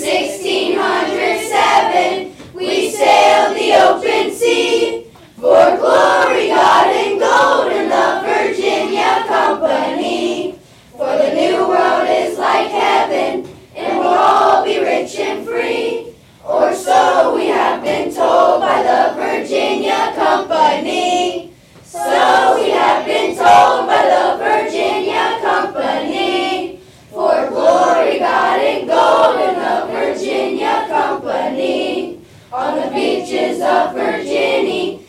1607, we sailed the open sea for glory, God, and gold in the Virginia Company. For the new world is like heaven, and we'll all be rich and free, or so we have been told by the Virginia Company. beaches of Virginia.